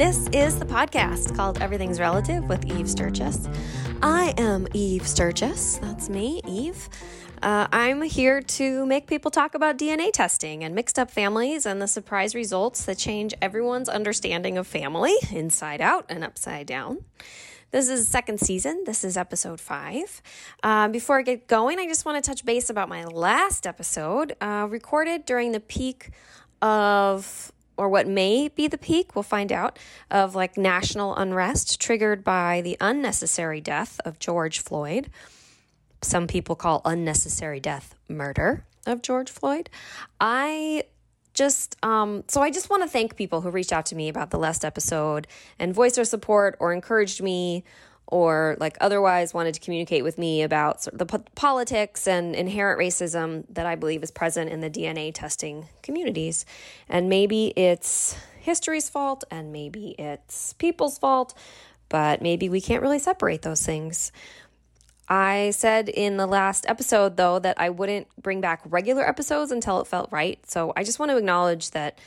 This is the podcast called Everything's Relative with Eve Sturgis. I am Eve Sturgis. That's me, Eve. Uh, I'm here to make people talk about DNA testing and mixed up families and the surprise results that change everyone's understanding of family inside out and upside down. This is second season. This is episode five. Uh, before I get going, I just want to touch base about my last episode, uh, recorded during the peak of or what may be the peak, we'll find out, of like national unrest triggered by the unnecessary death of George Floyd. Some people call unnecessary death murder of George Floyd. I just um, so I just want to thank people who reached out to me about the last episode and voiced their support or encouraged me or like otherwise wanted to communicate with me about sort of the politics and inherent racism that I believe is present in the DNA testing communities. And maybe it's history's fault and maybe it's people's fault, but maybe we can't really separate those things. I said in the last episode, though, that I wouldn't bring back regular episodes until it felt right. So I just want to acknowledge that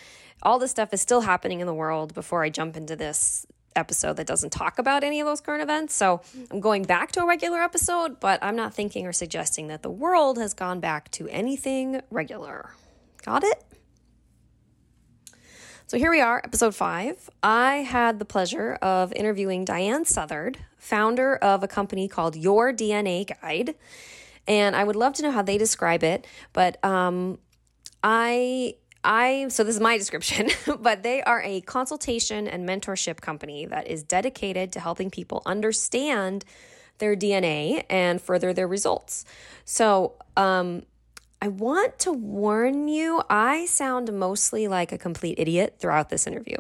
all this stuff is still happening in the world before I jump into this episode that doesn't talk about any of those current events. So I'm going back to a regular episode, but I'm not thinking or suggesting that the world has gone back to anything regular. Got it? So here we are, episode five. I had the pleasure of interviewing Diahan Southard, founder of a company called Your DNA Guide. And I would love to know how they describe it, but um, I I so this is my description, but they are a consultation and mentorship company that is dedicated to helping people understand their DNA and further their results. So, um, I want to warn you, I sound mostly like a complete idiot throughout this interview.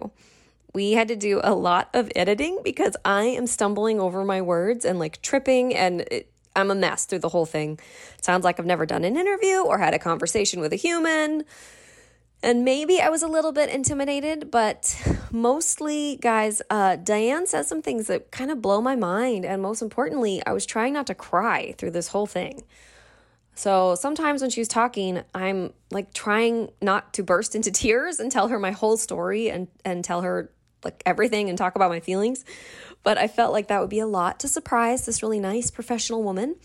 We had to do a lot of editing because I am stumbling over my words and like tripping, and it, I'm a mess through the whole thing. Sounds like I've never done an interview or had a conversation with a human. And maybe I was a little bit intimidated, but mostly, guys, uh, Diahan says some things that kind of blow my mind. And most importantly, I was trying not to cry through this whole thing. So sometimes when she's talking, I'm like trying not to burst into tears and tell her my whole story and, and tell her like everything and talk about my feelings. But I felt like that would be a lot to surprise this really nice professional woman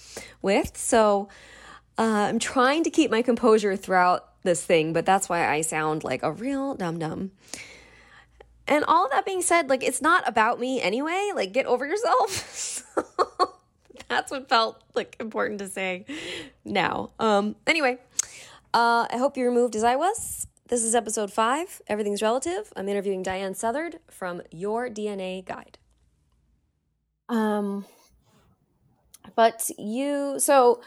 with. So uh, I'm trying to keep my composure throughout this thing, but that's why I sound like a real dum dum. And all that being said, like it's not about me anyway. Like get over yourself. that's what felt like important to say now. Um anyway, uh I hope you're moved as I was. This is episode 5, Everything's Relative. I'm interviewing Diahan Southard from Your DNA Guide. Um but you so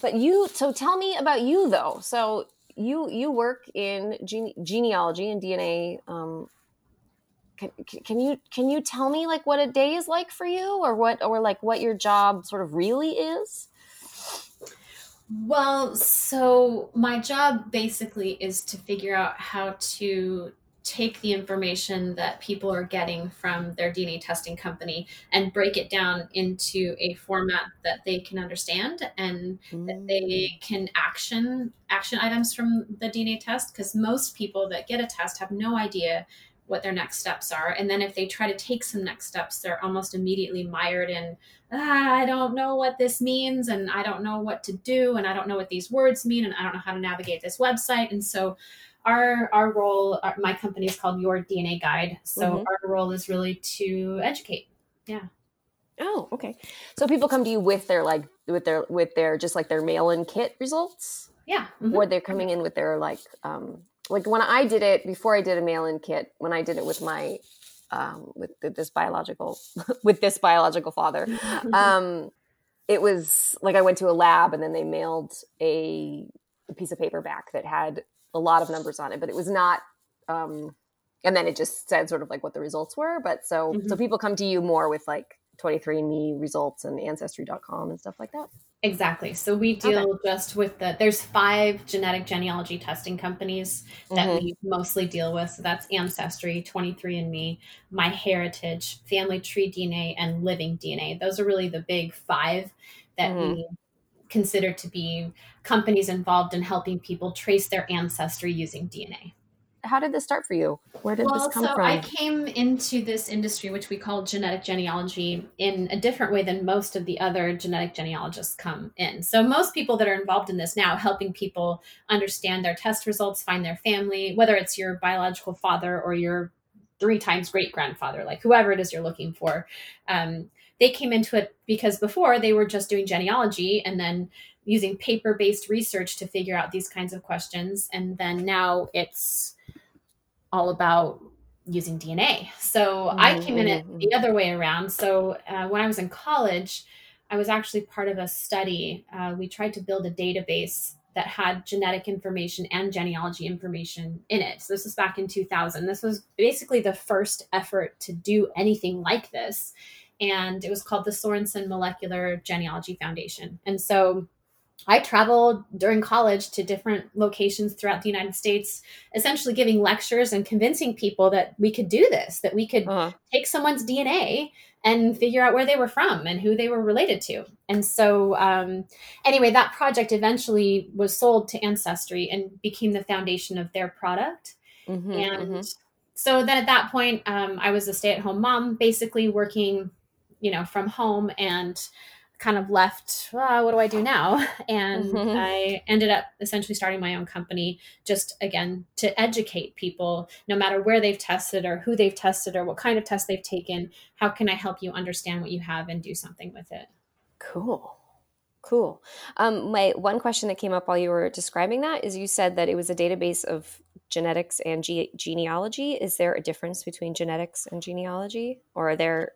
but you so tell me about you though. So you you work in gene, genealogy and DNA. Um, can, can you can you tell me like what a day is like for you, or what or like what your job sort of really is? Well, so my job basically is to figure out how to take the information that people are getting from their DNA testing company and break it down into a format that they can understand and mm. that they mm. can action action items from the DNA test because most people that get a test have no idea what their next steps are and then if they try to take some next steps they're almost immediately mired in ah, I don't know what this means and I don't know what to do and I don't know what these words mean and I don't know how to navigate this website and so our our role our, my company is called your dna guide. So mm-hmm. our role is really to educate. Yeah. Oh okay. So people come to you with their like with their with their just like their mail-in kit results? Yeah. Mm-hmm. or they're coming in with their like um like when i did it before i did a mail-in kit when i did it with my um with this biological with this biological father um it was like i went to a lab and then they mailed a, a piece of paper back that had a lot of numbers on it, but it was not. Um, and then it just said sort of like what the results were. But so mm-hmm. so people come to you more with like 23andMe results and Ancestry.com and stuff like that. Exactly. So we deal okay. just with the there's five genetic genealogy testing companies that mm-hmm. we mostly deal with. So that's Ancestry, 23andMe, MyHeritage, Family Tree DNA, and Living DNA. Those are really the big five that mm-hmm. we consider to be companies involved in helping people trace their ancestry using DNA. how did this start for you? Where did well, this come so from? I came into this industry, which we call genetic genealogy, in a different way than most of the other genetic genealogists come in. So most people that are involved in this now, helping people understand their test results, find their family, whether it's your biological father or your three times great grandfather, like whoever it is you're looking for. Um, they came into it because before they were just doing genealogy and then using paper based research to figure out these kinds of questions. And then now it's all about using DNA. So mm-hmm. I came in it the other way around. So uh, when I was in college, I was actually part of a study. Uh, we tried to build a database that had genetic information and genealogy information in it. So this was back in 2000. This was basically the first effort to do anything like this. And it was called the Sorenson Molecular Genealogy Foundation. And so I traveled during college to different locations throughout the United States, essentially giving lectures and convincing people that we could do this, that we could uh-huh. take someone's DNA and figure out where they were from and who they were related to. And so, um, anyway, that project eventually was sold to Ancestry and became the foundation of their product. Mm-hmm, and mm-hmm. so then at that point, um, I was a stay at home mom, basically working, you know, from home and kind of left, what do I do now? And mm-hmm. I ended up essentially starting my own company just again to educate people, no matter where they've tested or who they've tested or what kind of test they've taken. How can I help you understand what you have and do something with it? Cool. Cool. Um, my one question that came up while you were describing that is you said that it was a database of genetics and ge- genealogy. Is there a difference between genetics and genealogy, or are there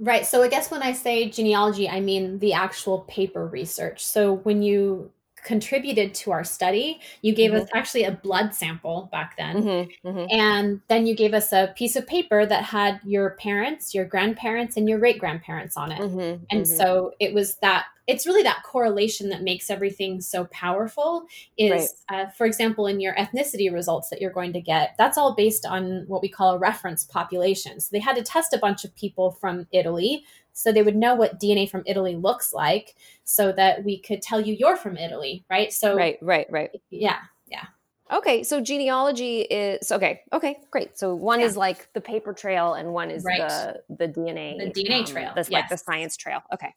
Right. So I guess when I say genealogy, I mean the actual paper research. So when you contributed to our study, you gave mm-hmm. us actually a blood sample back then. Mm-hmm. Mm-hmm. And then you gave us a piece of paper that had your parents, your grandparents, and your great grandparents on it. Mm-hmm. And mm-hmm. so it was that it's really that correlation that makes everything so powerful is right. uh, for example in your ethnicity results that you're going to get that's all based on what we call a reference population so they had to test a bunch of people from italy so they would know what dna from italy looks like so that we could tell you you're from italy right so right right right yeah yeah Okay, so genealogy is okay. Okay, great. So one yeah. is like the paper trail, and one is right. the the DNA the DNA um, trail. That's yes. like the science trail. Okay,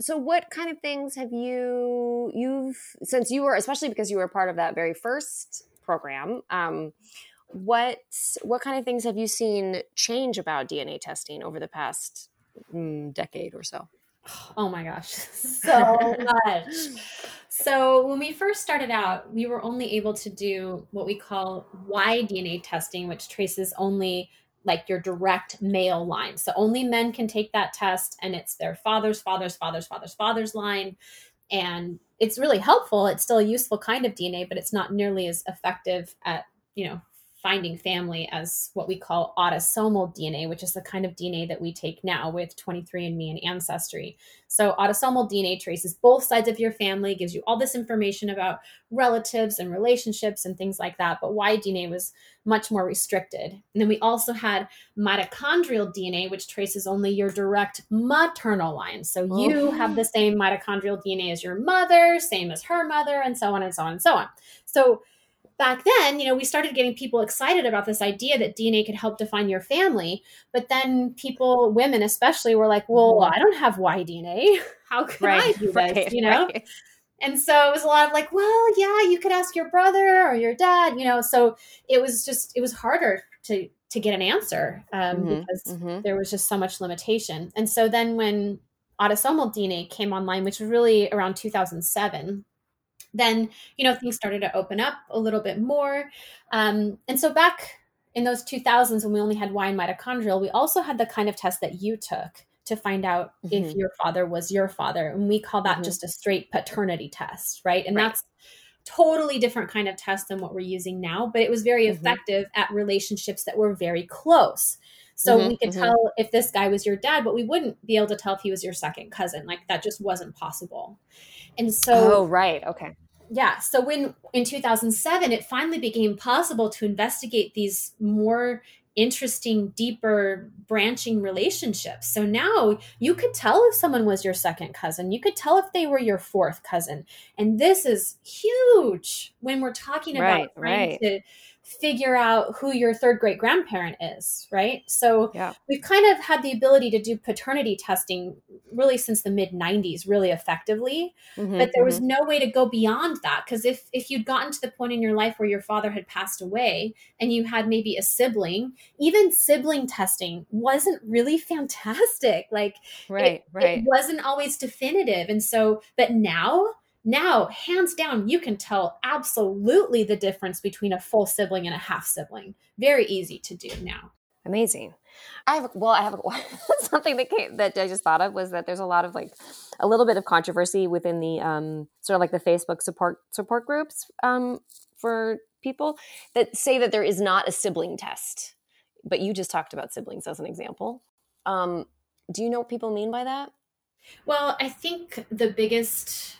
so what kind of things have you you've since you were especially because you were part of that very first program um, what what kind of things have you seen change about dna testing over the past mm, decade or so? Oh my gosh. So much. So when we first started out we were only able to do what we call y dna testing which traces only like your direct male line. So only men can take that test, and it's their father's father's father's father's father's line. And it's really helpful. It's still a useful kind of DNA, but it's not nearly as effective at, you know, finding family as what we call autosomal DNA, which is the kind of DNA that we take now with 23andMe and Ancestry. So, autosomal DNA traces both sides of your family, gives you all this information about relatives and relationships and things like that. But Y DNA was much more restricted. And then we also had mitochondrial DNA, which traces only your direct maternal line. So, you oh. have the same mitochondrial DNA as your mother, same as her mother, and so on and so on and so on. So, back then, you know, we started getting people excited about this idea that DNA could help define your family. But then people, women especially, were like, well, I don't have Y DNA. How can right, I do this? Right, you know? Right. And so it was a lot of like, well, yeah, you could ask your brother or your dad, you know. So it was just, it was harder to to get an answer um, mm-hmm, because mm-hmm. there was just so much limitation. And so then when autosomal DNA came online, which was really around 2007, then you know things started to open up a little bit more um, and so back in those 2000s when we only had y and mitochondrial we also had the kind of test that you took to find out mm-hmm. if your father was your father and we call that mm-hmm. just a straight paternity test right and right. that's totally different kind of test than what we're using now but it was very mm-hmm. effective at relationships that were very close so mm-hmm, we could mm-hmm. tell if this guy was your dad, but we wouldn't be able to tell if he was your second cousin. Like that just wasn't possible. And so, oh, right. Okay yeah so when in 2007 it finally became possible to investigate these more interesting deeper branching relationships. So now you could tell if someone was your second cousin. You could tell if they were your fourth cousin. And this is huge when we're talking about right, right. to figure out who your third great grandparent is, right? So Yeah. we've kind of had the ability to do paternity testing really since the mid 90s really effectively Mhm, but there was mhm. no way to go beyond that because if if you'd gotten to the point in your life where your father had passed away and you had maybe a sibling even sibling testing wasn't really fantastic like right, it, right. it wasn't always definitive and so but now now hands down you can tell absolutely the difference between a full sibling and a half sibling very easy to do now Amazing. I have well, I have something that came that I just thought of was that there's a lot of like a little bit of controversy within the um, sort of like the Facebook support support groups um, for people that say that there is not a sibling test. But you just talked about siblings as an example. Um, do you know what people mean by that? Well, I think the biggest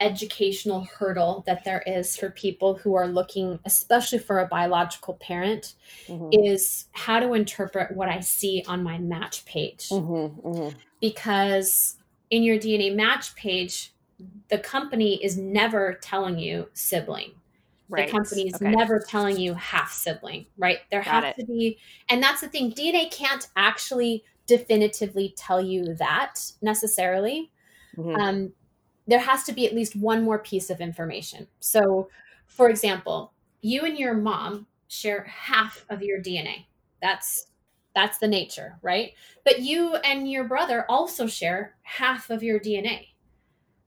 educational hurdle that there is for people who are looking, especially for a biological parent, Mhm. is how to interpret what I see on my match page. Mhm, mhm. Because in your DNA match page, the company is never telling you sibling. Right. The company is Okay. never telling you half sibling, right? There Got have it. to be, and that's the thing. DNA can't actually definitively tell you that necessarily. Mhm. Um, there has to be at least one more piece of information. So, for example, you and your mom share half of your DNA. That's that's the nature, right? But you and your brother also share half of your DNA.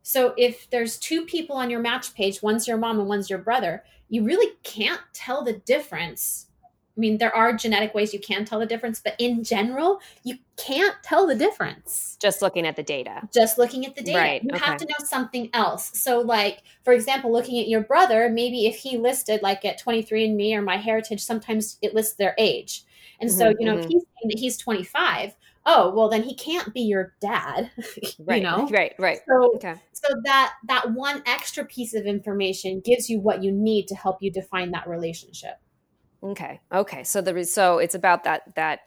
So if there's two people on your match page, one's your mom and one's your brother, you really can't tell the difference. I mean, there are genetic ways you can tell the difference, but in general, you can't tell the difference Just looking at the data. just looking at the data. Right, You have to know something else. So, like, for example, looking at your brother, maybe if he listed, like, at 23andMe or My Heritage, sometimes it lists their age. And so, Mhm, you know, mhm. if he's saying that he's 25, oh, well, then he can't be your dad, Right. you know? Right. Right. So, Okay. so that that one extra piece of information gives you what you need to help you define that relationship. Okay. Okay. So is so it's about that that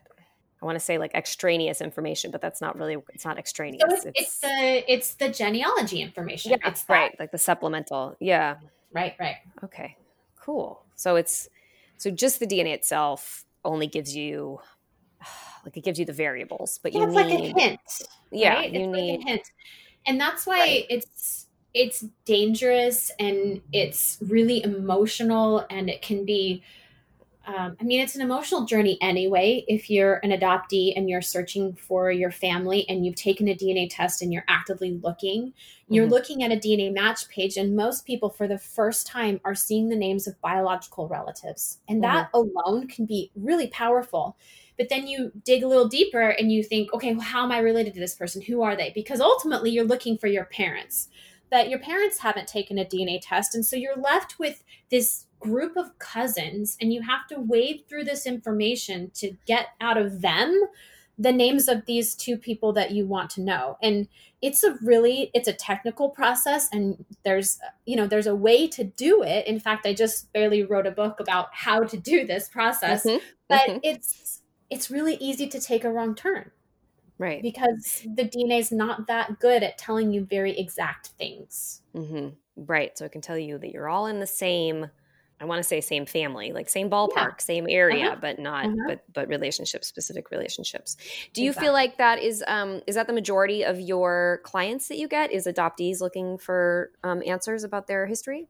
I want to say like extraneous information, but that's not really it's not extraneous. So it's, it's the it's the genealogy information. yeah, it's that. right, like the supplemental. Yeah. right, right. Okay. Cool. So it's so just the DNA itself only gives you like it gives you the variables, but Yeah, you it's need like a hint. yeah, right? you it's need like a hint. And that's why Right. it's it's dangerous and it's really emotional and it can be um, I mean, it's an emotional journey anyway. If you're an adoptee and you're searching for your family and you've taken a DNA test and you're actively looking, you're Mhm. looking at a DNA match page, and most people, for the first time, are seeing the names of biological relatives. And that alone can be really powerful. But then you dig a little deeper and you think, okay, well, how am I related to this person? Who are they? Because ultimately, you're looking for your parents. But your parents haven't taken a DNA test. And so you're left with this group of cousins, and you have to wade through this information to get out of them the names of these two people that you want to know. And it's a really it's a technical process and there's you know there's a way to do it in fact i just barely wrote a book about how to do this process Mhm, but mhm. it's it's really easy to take a wrong turn right. because the dna is not that good at telling you very exact things mm-hmm. Right. So it can tell you that you're all in the same, I want to say same family, like same ballpark, same area, Uh-huh. but not, Uh-huh. but but relationships, specific relationships. Do you Exactly. feel like that is um is that the majority of your clients that you get? Is adoptees looking for um, answers about their history?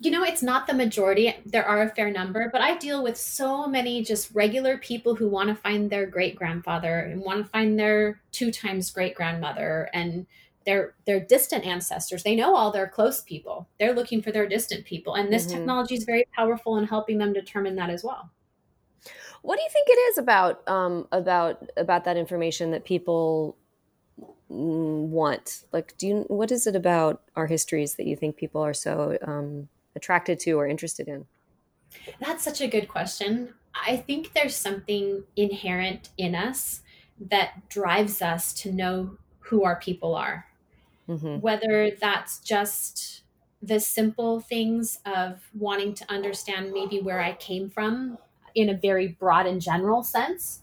you know it's not the majority there are a fair number but i deal with so many just regular people who want to find their great grandfather and want to find their two times great grandmother and their their distant ancestors they know all their close people they're looking for their distant people and this Mhm. technology is very powerful in helping them determine that as well What do you think it is about um about about that information that people want? Like, do you what is it about our histories that you think people are so um, attracted to or interested in? That's such a good question. I think there's something inherent in us that drives us to know who our people are. Hmm Whether that's just the simple things of wanting to understand maybe where I came from in a very broad and general sense,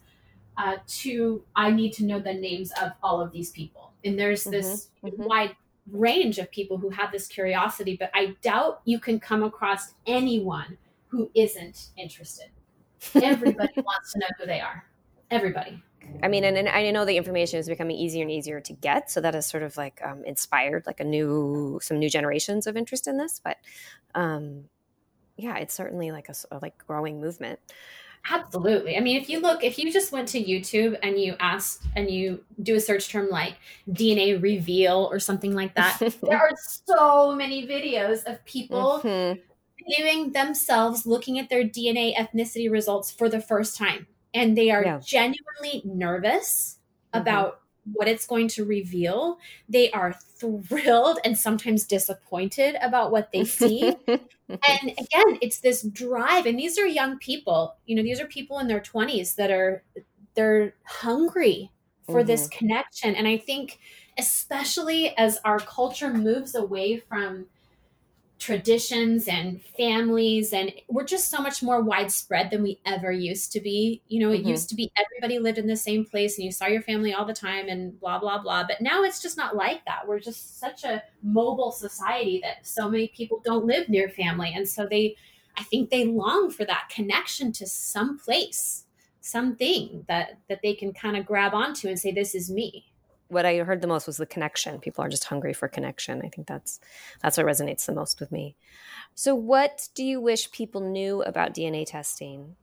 uh, to I need to know the names of all of these people. And there's this mhm. wide range of people who have this curiosity, but I doubt you can come across anyone who isn't interested. Everybody wants to know who they are. Everybody. I mean, and, and, I know the information is becoming easier and easier to get, so that has sort of like um, inspired like a new, some new generations of interest in this. But um, yeah, it's certainly like a, a like growing movement. Absolutely. I mean, if you look, if you just went to YouTube and you asked and you do a search term like DNA reveal or something like that, there are so many videos of people mm-hmm. viewing themselves looking at their DNA ethnicity results for the first time. And they are yeah. genuinely nervous mm-hmm. about what it's going to reveal. They are thrilled and sometimes disappointed about what they see. and again, it's this drive and these are young people. You know, these are people in their 20s that are they're hungry for mm-hmm. this connection and I think especially as our culture moves away from traditions and families and we're just so much more widespread than we ever used to be. You know it mm-hmm. used to be everybody lived in the same place and you saw your family all the time and blah blah blah. But now it's just not like that. We're just such a mobile society that so many people don't live near family. And so they i think they long for that connection to some place something that that they can kind of grab onto and say this is me what I heard the most was the connection. People are just hungry for connection. I think that's that's what resonates the most with me. So, what do you wish people knew about DNA testing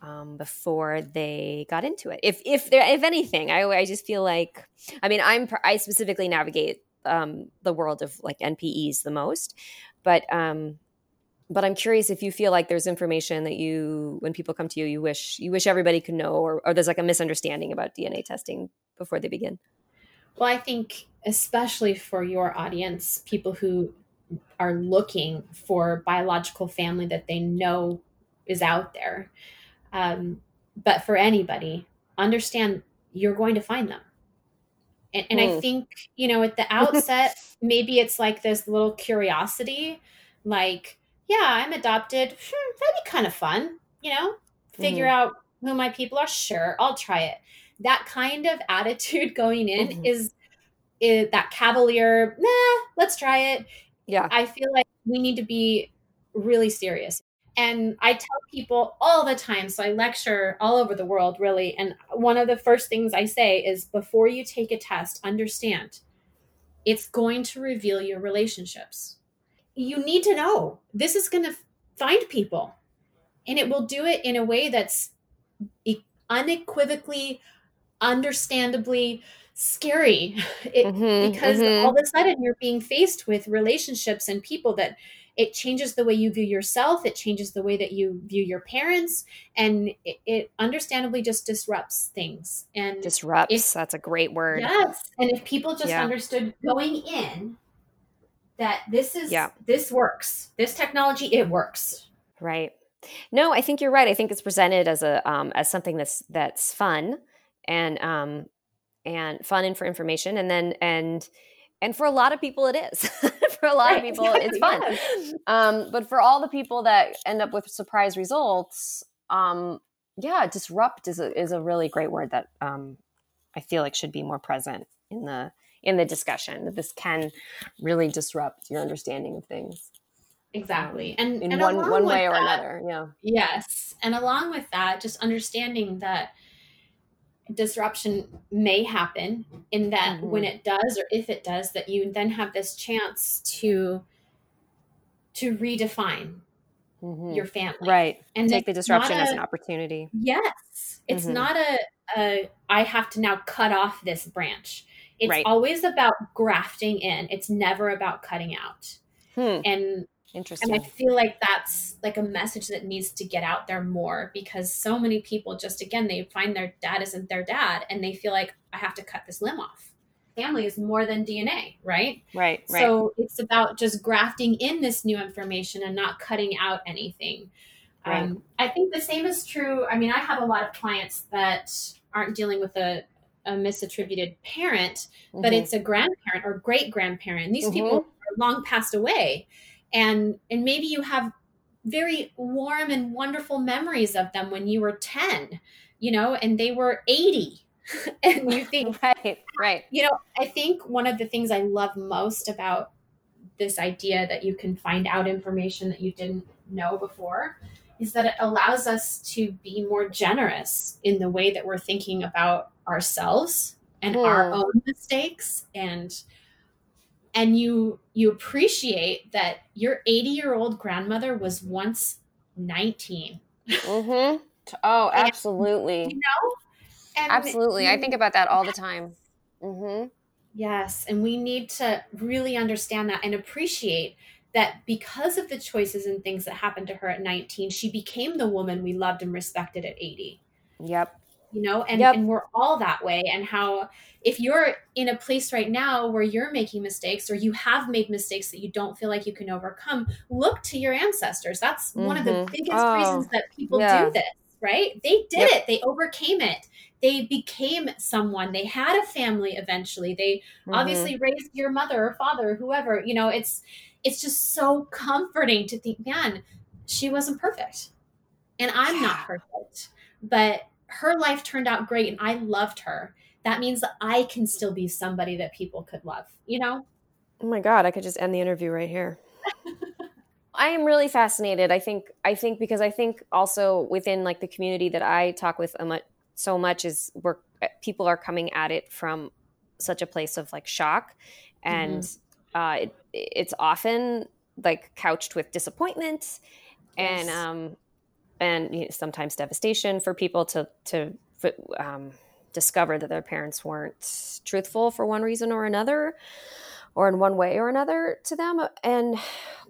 um, before they got into it? If if there if anything, I I just feel like I mean I'm I specifically navigate um, the world of like NPEs the most, but um, but I'm curious if you feel like there's information that you when people come to you you wish you wish everybody could know or, or there's like a misunderstanding about DNA testing before they begin. Well, I think especially for your audience, people who are looking for biological family that they know is out there. Um, but for anybody, understand you're going to find them. And, and mm. I hmm. think, you know, at the outset, maybe it's like this little curiosity, like, yeah, I'm adopted. Hmm, that'd be kind of fun, you know, figure mm. out who my people are. Sure, I'll try it that kind of attitude going in mm-hmm. is, is that cavalier, nah, let's try it. Yeah. I feel like we need to be really serious. And I tell people all the time, so I lecture all over the world, really. And one of the first things I say is before you take a test, understand it's going to reveal your relationships. You need to know this is going to find people, and it will do it in a way that's unequivocally understandably scary. It, mm-hmm, because mm-hmm. all of a sudden you're being faced with relationships and people that it changes the way you view yourself it changes the way that you view your parents and it, it understandably just disrupts things. And disrupts if, that's a great word. Yes and if people just yeah. understood going in that this is yeah. this works. This technology it works. Right. No i think you're right. I think it's presented as a um, as something that's that's fun and um and fun and for information and then and and for a lot of people it is. For a lot right, of people it's fun. yes. um but for all the people that end up with surprise results um yeah disrupt is a, is a really great word that um i feel like should be more present in the in the discussion that this can really disrupt your understanding of things. Exactly. And in and one one way or that, another yeah. Yes. And along with that just understanding that disruption may happen in that mm-hmm. when it does or if it does that you then have this chance to to redefine mm-hmm. your family right and take the disruption a, as an opportunity yes it's mm-hmm. not a, a i have to now cut off this branch it's right. always about grafting in it's never about cutting out hmm. and Interesting. And I feel like that's like a message that needs to get out there more because so many people just again they find their dad isn't their dad and they feel like I have to cut this limb off. Family is more than DNA, right? Right, right. So it's about just grafting in this new information and not cutting out anything. Right. Um, I think the same is true. I mean, I have a lot of clients that aren't dealing with a, a misattributed parent, mm-hmm. but it's a grandparent or great grandparent. These mm-hmm. people are long passed away and and maybe you have very warm and wonderful memories of them when you were 10 you know and they were 80 and you think right right you know i think one of the things i love most about this idea that you can find out information that you didn't know before is that it allows us to be more generous in the way that we're thinking about ourselves and hmm. our own mistakes and and you you appreciate that your 80 year old grandmother was once 19 mm-hmm. oh absolutely. and, you know and absolutely. I think about that all the time. Mm-hmm. yes and we need to really understand that and appreciate that because of the choices and things that happened to her at 19 she became the woman we loved and respected at 80 yep you know and, yep. and we're all that way and how if you're in a place right now where you're making mistakes or you have made mistakes that you don't feel like you can overcome look to your ancestors that's mm-hmm. one of the mm-hmm. biggest oh, reasons that people yeah. do this right they did yep. it they overcame it they became someone they had a family eventually they mm-hmm. obviously raised your mother or father or whoever you know it's it's just so comforting to think man she wasn't perfect and i'm yeah. not perfect but her life turned out great and I loved her. That means that I can still be somebody that people could love, you know? Oh my God, I could just end the interview right here. I am really fascinated. I think I think because I think also within like the community that I talk with so much is where eh, people are coming at it from such a place of like shock, and mm-hmm. uh, it, it's often like couched with disappointment, yes. and um, and you know, sometimes devastation for people to to um, discover that their parents weren't truthful for one reason or another or in one way or another to them and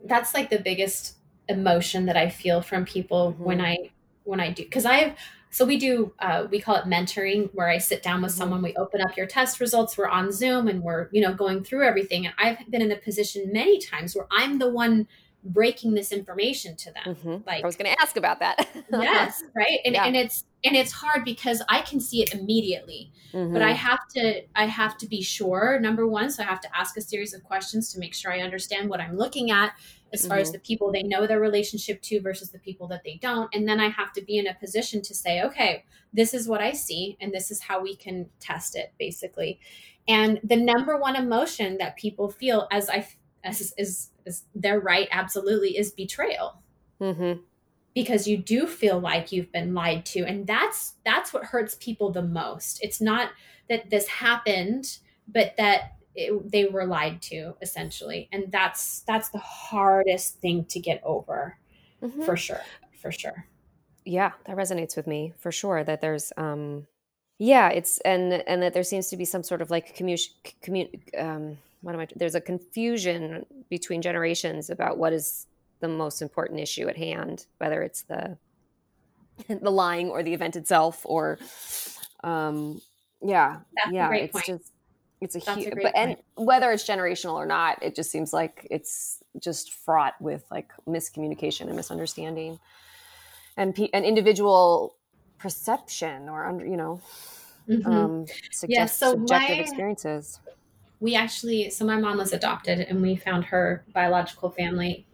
that's like the biggest emotion that i feel from people mm-hmm. when i when i do because i've so we do uh, we call it mentoring where i sit down with mm-hmm. someone we open up your test results we're on zoom and we're you know going through everything and i've been in a position many times where i'm the one breaking this information to them mm-hmm. like i was going to ask about that yes right and, yeah. and it's and it's hard because i can see it immediately mm-hmm. but i have to i have to be sure number one so i have to ask a series of questions to make sure i understand what i'm looking at as far mm-hmm. as the people they know their relationship to versus the people that they don't and then i have to be in a position to say okay this is what i see and this is how we can test it basically and the number one emotion that people feel as i as is is they're right absolutely is betrayal. Mm-hmm. because you do feel like you've been lied to and that's that's what hurts people the most. It's not that this happened but that it, they were lied to essentially. And that's that's the hardest thing to get over. Mm-hmm. for sure. For sure. Yeah that resonates with me for sure that there's um yeah it's and and that there seems to be some sort of like commun commun um what am I? There's a confusion between generations about what is the most important issue at hand, whether it's the the lying or the event itself, or um, yeah, That's yeah, it's point. just it's a huge, but and whether it's generational or not, it just seems like it's just fraught with like miscommunication and misunderstanding, and pe- an individual perception or under you know, mm-hmm. um, suggest, yeah, so subjective my, experiences we actually, so my mom was adopted and we found her biological family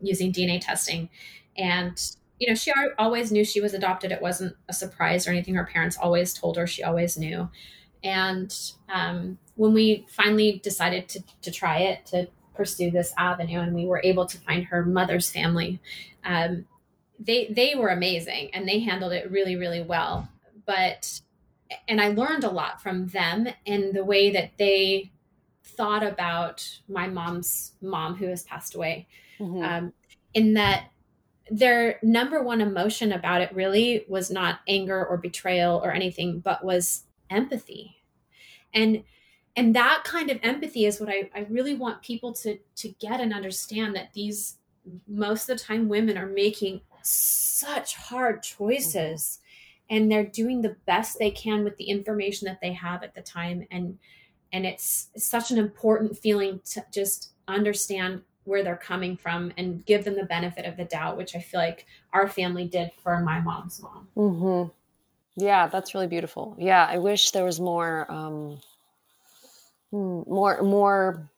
using DNA testing. And, you know, she always knew she was adopted. It wasn't a surprise or anything. Her parents always told her, she always knew. And um, when we finally decided to, to try it, to pursue this avenue, and we were able to find her mother's family, um, they they were amazing and they handled it really really well. But and I learned a lot from them and the way that they thought about my mom's mom who has passed away mm-hmm. um, in that their number one emotion about it really was not anger or betrayal or anything but was empathy and and that kind of empathy is what I, I really want people to to get and understand that these most of the time women are making such hard choices mm-hmm. and they're doing the best they can with the information that they have at the time and and it's such an important feeling to just understand where they're coming from and give them the benefit of the doubt which i feel like our family did for my mom's mom. Mm-hmm. yeah that's really beautiful. Yeah i wish there was more um hmm, more more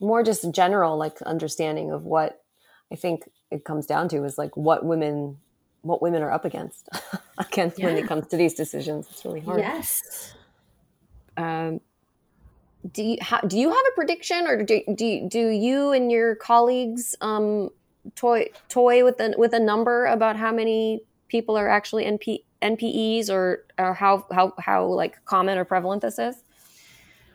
more just general like understanding of what i think it comes down to is like what women what women are up against against yeah. when it comes to these decisions. It's really hard. Yes. Um, do you do you have a prediction or do do do you and your colleagues um, toy toy with a with a number about how many people are actually NP, NPEs or or how how how like common or prevalent this is?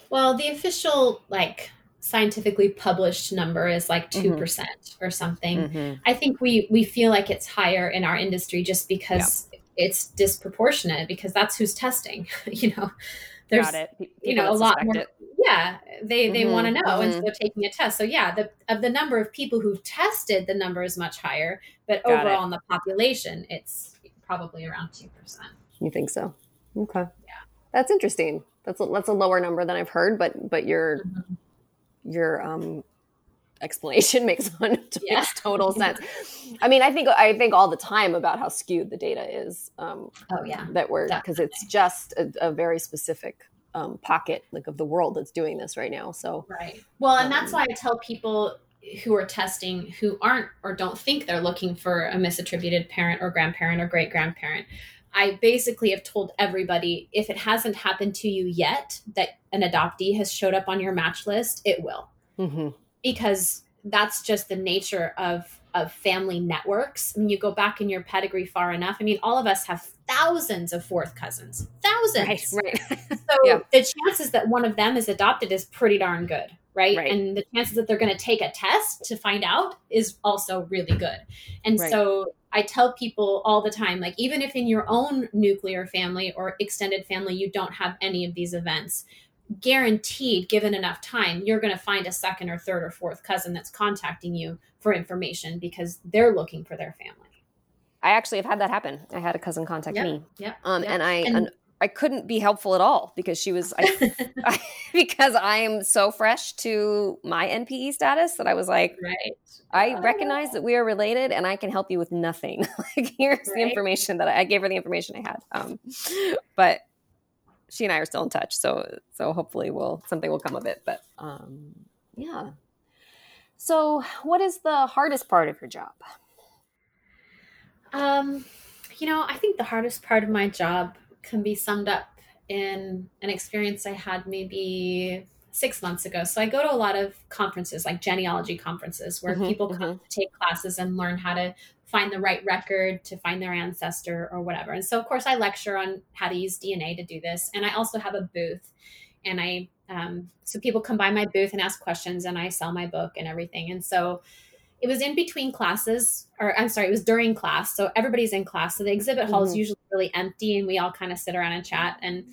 Well, the official like scientifically published number is like 2% mm-hmm. or something. Mm-hmm. I think we we feel like it's higher in our industry just because. It's disproportionate because that's who's testing, you know. There's you know a lot more it. yeah, they they mm-hmm. want to know and so mm-hmm. they're taking a test. So yeah, the of the number of people who've tested the number is much higher, but Got overall it. in the population it's probably around 2%. You think so? Okay. Yeah. That's interesting. That's a, that's a lower number than I've heard, but but your mm-hmm. your um explanation makes, yeah. makes total sense. I mean, I think I think all the time about how skewed the data is. Um, oh yeah, that we're because it's just a, a very specific um, pocket like of the world that's doing this right now. So right. Well, and um, that's why I tell people who are testing who aren't or don't think they're looking for a misattributed parent or grandparent or great grandparent. I basically have told everybody if it hasn't happened to you yet that an adoptee has showed up on your match list, it will. Mm-hmm. Because that's just the nature of of family networks. I mean, you go back in your pedigree far enough. I mean, all of us have thousands of fourth cousins, thousands. Right. right. so yeah. the chances that one of them is adopted is pretty darn good right? right? And the chances that they're going to take a test to find out is also really good. And right. so I tell people all the time like even if in your own nuclear family or extended family you don't have any of these events, guaranteed given enough time you're going to find a second or third or fourth cousin that's contacting you for information because they're looking for their family. I actually have had that happen. I had a cousin contact yep, me. Um, yep. and I and, I couldn't be helpful at all because she was I, I, because I am so fresh to my NPE status that I was like, right. I recognize that we are related and I can help you with nothing. like here's right. the information that I, I, gave her the information I had. Um, but she and I are still in touch, so so hopefully we'll something will come of it. But um, yeah. So, what is the hardest part of your job? Um, you know, I think the hardest part of my job can be summed up in an experience I had maybe six months ago. So I go to a lot of conferences, like genealogy conferences, where mm-hmm, people come mm-hmm. to take classes and learn how to find the right record to find their ancestor or whatever. And so, of course, I lecture on how to use DNA to do this. And I also have a booth. And I, um, so people come by my booth and ask questions, and I sell my book and everything. And so, it was in between classes, or I'm sorry, it was during class. So everybody's in class. So the exhibit hall mm-hmm. is usually really empty, and we all kind of sit around and chat. And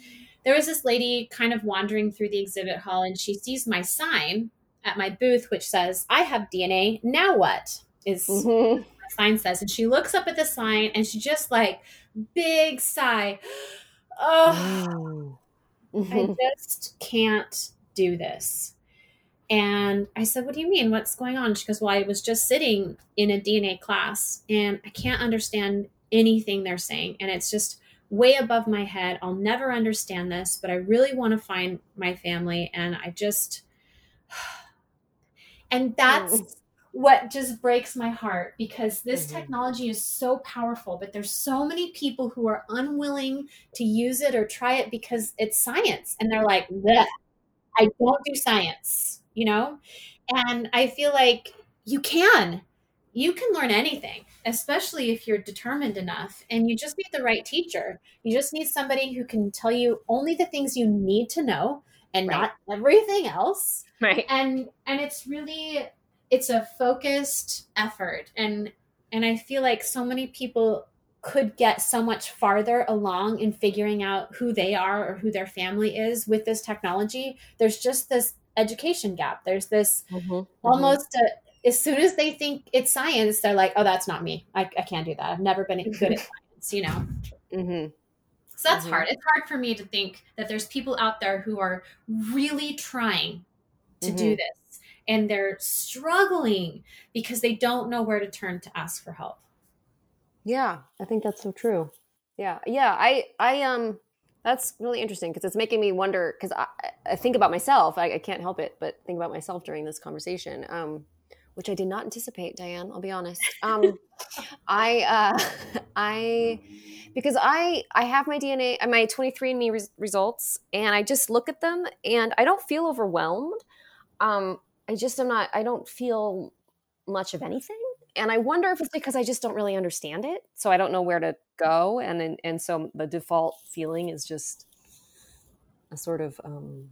there was this lady kind of wandering through the exhibit hall, and she sees my sign at my booth, which says, I have DNA. Now what? Is mm-hmm. Sign says. And she looks up at the sign and she just like, big sigh. Oh, mm-hmm. I just can't do this. And I said, What do you mean? What's going on? She goes, Well, I was just sitting in a DNA class and I can't understand anything they're saying. And it's just way above my head. I'll never understand this, but I really want to find my family. And I just, and that's mm. What just breaks my heart because this mm-hmm. technology is so powerful, but there's so many people who are unwilling to use it or try it because it's science. And they're like, I don't do science you know? And I feel like you can. You can learn anything, especially if you're determined enough and you just need the right teacher. You just need somebody who can tell you only the things you need to know and right. not everything else. Right. And and it's really it's a focused effort and and I feel like so many people could get so much farther along in figuring out who they are or who their family is with this technology. There's just this education gap. There's this mm-hmm, mm-hmm. almost a, as soon as they think it's science, they're like, oh, that's not me. I, I can't do that. I've never been good at science, you know? Mm-hmm. So that's mm-hmm. hard. It's hard for me to think that there's people out there who are really trying to do mm-hmm. this and they're struggling because they don't know where to turn to ask for help. Yeah, I think that's so true. Yeah. Yeah. I, I, um, that's really interesting because it's making me wonder. Because I, I, think about myself, I, I, can't help it but think about myself during this conversation, um, which I did not anticipate, Diahan. I'll be honest. Um, I, uh, I, because I, I have my DNA, my 23andMe res- results, and I just look at them, and I don't feel overwhelmed. Um, I just am not. I don't feel much of anything and I wonder if it's because I just don't really understand it, so I don't know where to go, and and, and so the default feeling is just a sort of um,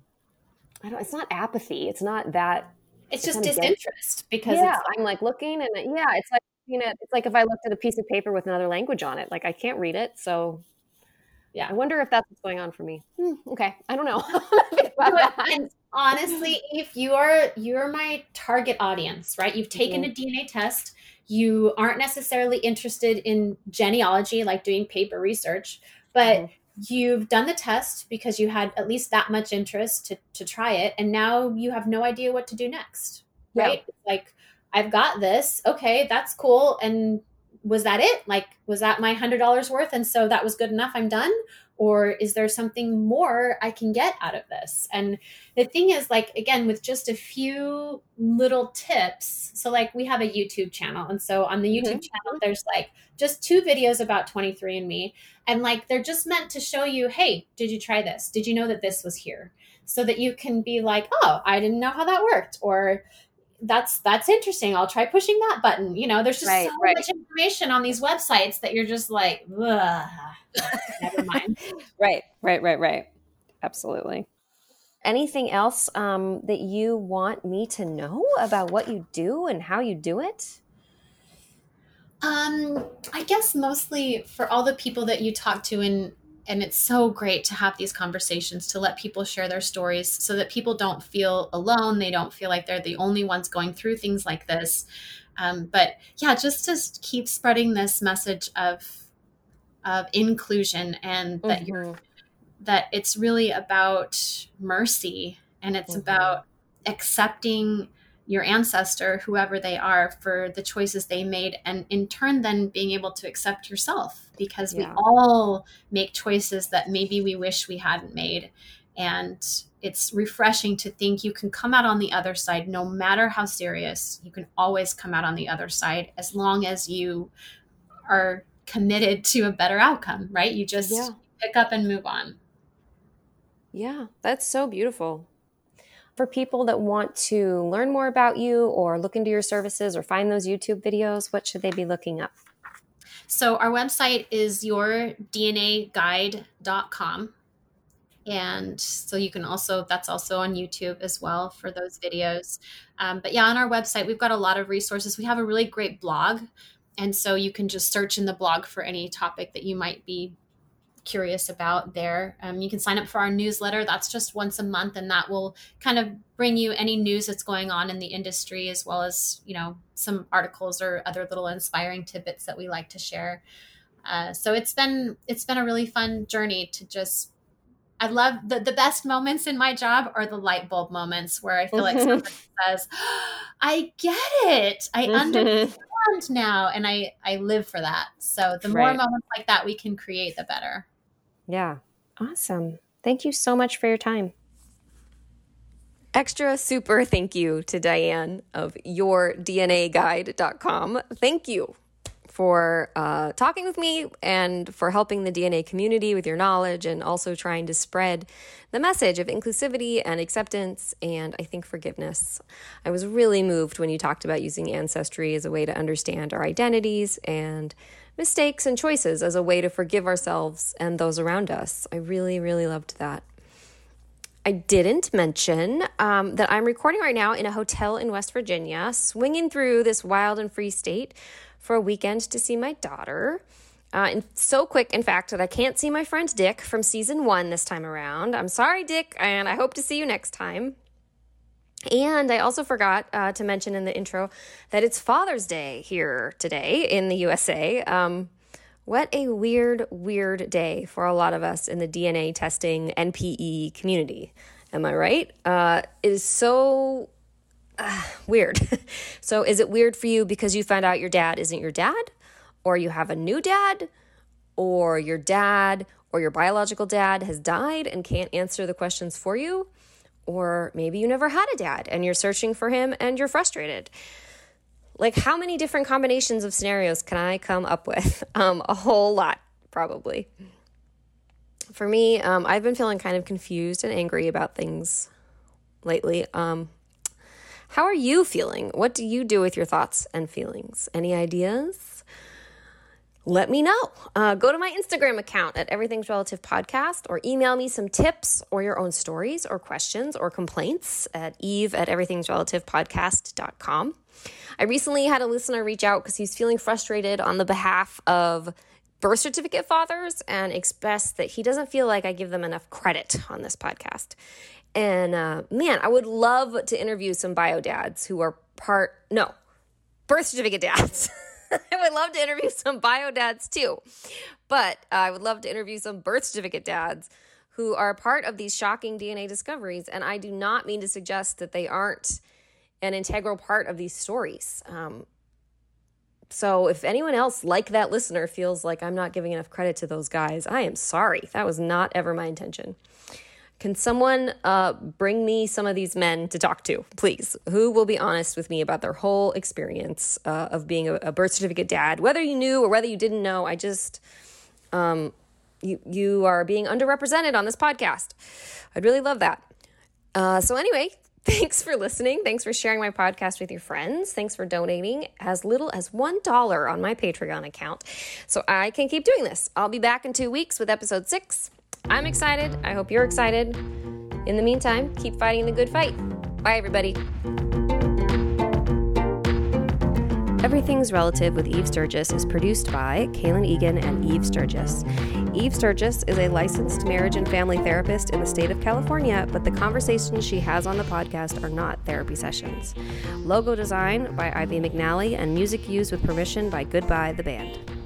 I don't. It's not apathy. It's not that. It's, just disinterest because yeah, I'm like looking and yeah, it's like you know, it's like if I looked at a piece of paper with another language on it, like I can't read it, so yeah, I wonder if that's what's going on for me. Hmm, okay, I don't know. and honestly, if you are you're my target audience, right? You've taken mm-hmm. a DNA test. You aren't necessarily interested in genealogy, like doing paper research, but mm-hmm you've done the test because you had at least that much interest to, to try it and now you have no idea what to do next right yeah. like i've got this okay that's cool and was that it like was that my hundred dollars worth and so that was good enough i'm done or is there something more i can get out of this? And the thing is like again with just a few little tips so like we have a youtube channel and so on the youtube mm-hmm. channel there's like just two videos about 23andme and like they're just meant to show you hey did you try this? Did you know that this was here? So that you can be like oh i didn't know how that worked or that's that's interesting. I'll try pushing that button. You know, there's just right, so right. much information on these websites that you're just like, never mind. right, right, right, right. Absolutely. Anything else um, that you want me to know about what you do and how you do it? Um, I guess mostly for all the people that you talk to in and it's so great to have these conversations to let people share their stories so that people don't feel alone they don't feel like they're the only ones going through things like this um, but yeah just to keep spreading this message of of inclusion and that mm-hmm. you're that it's really about mercy and it's mm-hmm. about accepting your ancestor, whoever they are, for the choices they made, and in turn, then being able to accept yourself because yeah. we all make choices that maybe we wish we hadn't made. And it's refreshing to think you can come out on the other side, no matter how serious, you can always come out on the other side as long as you are committed to a better outcome, right? You just yeah. pick up and move on. Yeah, that's so beautiful for people that want to learn more about you or look into your services or find those YouTube videos, what should they be looking up? So our website is yourdnaguide.com. And so you can also, that's also on YouTube as well for those videos. Um, but yeah, on our website, we've got a lot of resources. We have a really great blog. And so you can just search in the blog for any topic that you might be curious about there. Um, you can sign up for our newsletter. That's just once a month, and that will kind of bring you any news that's going on in the industry, as well as you know some articles or other little inspiring tidbits that we like to share. Uh, so it's been it's been a really fun journey to just. I love the, the best moments in my job are the light bulb moments where I feel like someone says, I get it. I understand now. And I, I live for that. So the more right. moments like that we can create, the better. Yeah. Awesome. Thank you so much for your time. Extra super thank you to Diahan of yourdnaguide.com. Thank you for uh, talking with me and for helping the DNA community with your knowledge and also trying to spread the message of inclusivity and acceptance and I think forgiveness. I was really moved when you talked about using Ancestry as a way to understand our identities and mistakes and choices as a way to forgive ourselves and those around us. I really, really loved that. I didn't mention um, that I'm recording right now in a hotel in West Virginia, swinging through this wild and free state for a weekend to see my daughter. Uh, and so quick, in fact, that I can't see my friend Dick from season one this time around. I'm sorry, Dick, and I hope to see you next time. And I also forgot uh, to mention in the intro that it's Father's Day here today in the USA. Um, what a weird, weird day for a lot of us in the DNA testing NPE community. Am I right? Uh, it is so uh, weird. so, is it weird for you because you found out your dad isn't your dad, or you have a new dad, or your dad or your biological dad has died and can't answer the questions for you? Or maybe you never had a dad and you're searching for him and you're frustrated. Like, how many different combinations of scenarios can I come up with? Um, a whole lot, probably. For me, um, I've been feeling kind of confused and angry about things lately. Um, How are you feeling? What do you do with your thoughts and feelings? Any ideas? Let me know. Uh, go to my Instagram account at Everything's Relative Podcast or email me some tips or your own stories or questions or complaints at eve at Everything's Relative everythingsrelativepodcast.com. I recently had a listener reach out because he's feeling frustrated on the behalf of birth certificate fathers and expressed that he doesn't feel like I give them enough credit on this podcast. And uh, man, I would love to interview some bio dads who are part, no, birth certificate dads. I would love to interview some bio dads too. But uh, I would love to interview some birth certificate dads who are part of these shocking DNA discoveries. And I do not mean to suggest that they aren't an integral part of these stories. Um, so if anyone else like that listener feels like I'm not giving enough credit to those guys, I am sorry. That was not ever my intention. Can someone uh, bring me some of these men to talk to, please? Who will be honest with me about their whole experience uh, of being a, a, birth certificate dad, whether you knew or whether you didn't know? I just, um, you you are being underrepresented on this podcast. I'd really love that. Uh, so anyway, Thanks for listening. Thanks for sharing my podcast with your friends. Thanks for donating as little as $1 on my Patreon account so I can keep doing this. I'll be back in two weeks with episode six. I'm excited. I hope you're excited. In the meantime, keep fighting the good fight. Bye, everybody. Everything's Relative with Eve Sturgis is produced by Kaylin Egan and Eve Sturgis. Eve Sturgis is a licensed marriage and family therapist in the state of California, but the conversations she has on the podcast are not therapy sessions. Logo design by Ivy McNally and music used with permission by Goodbye the Band.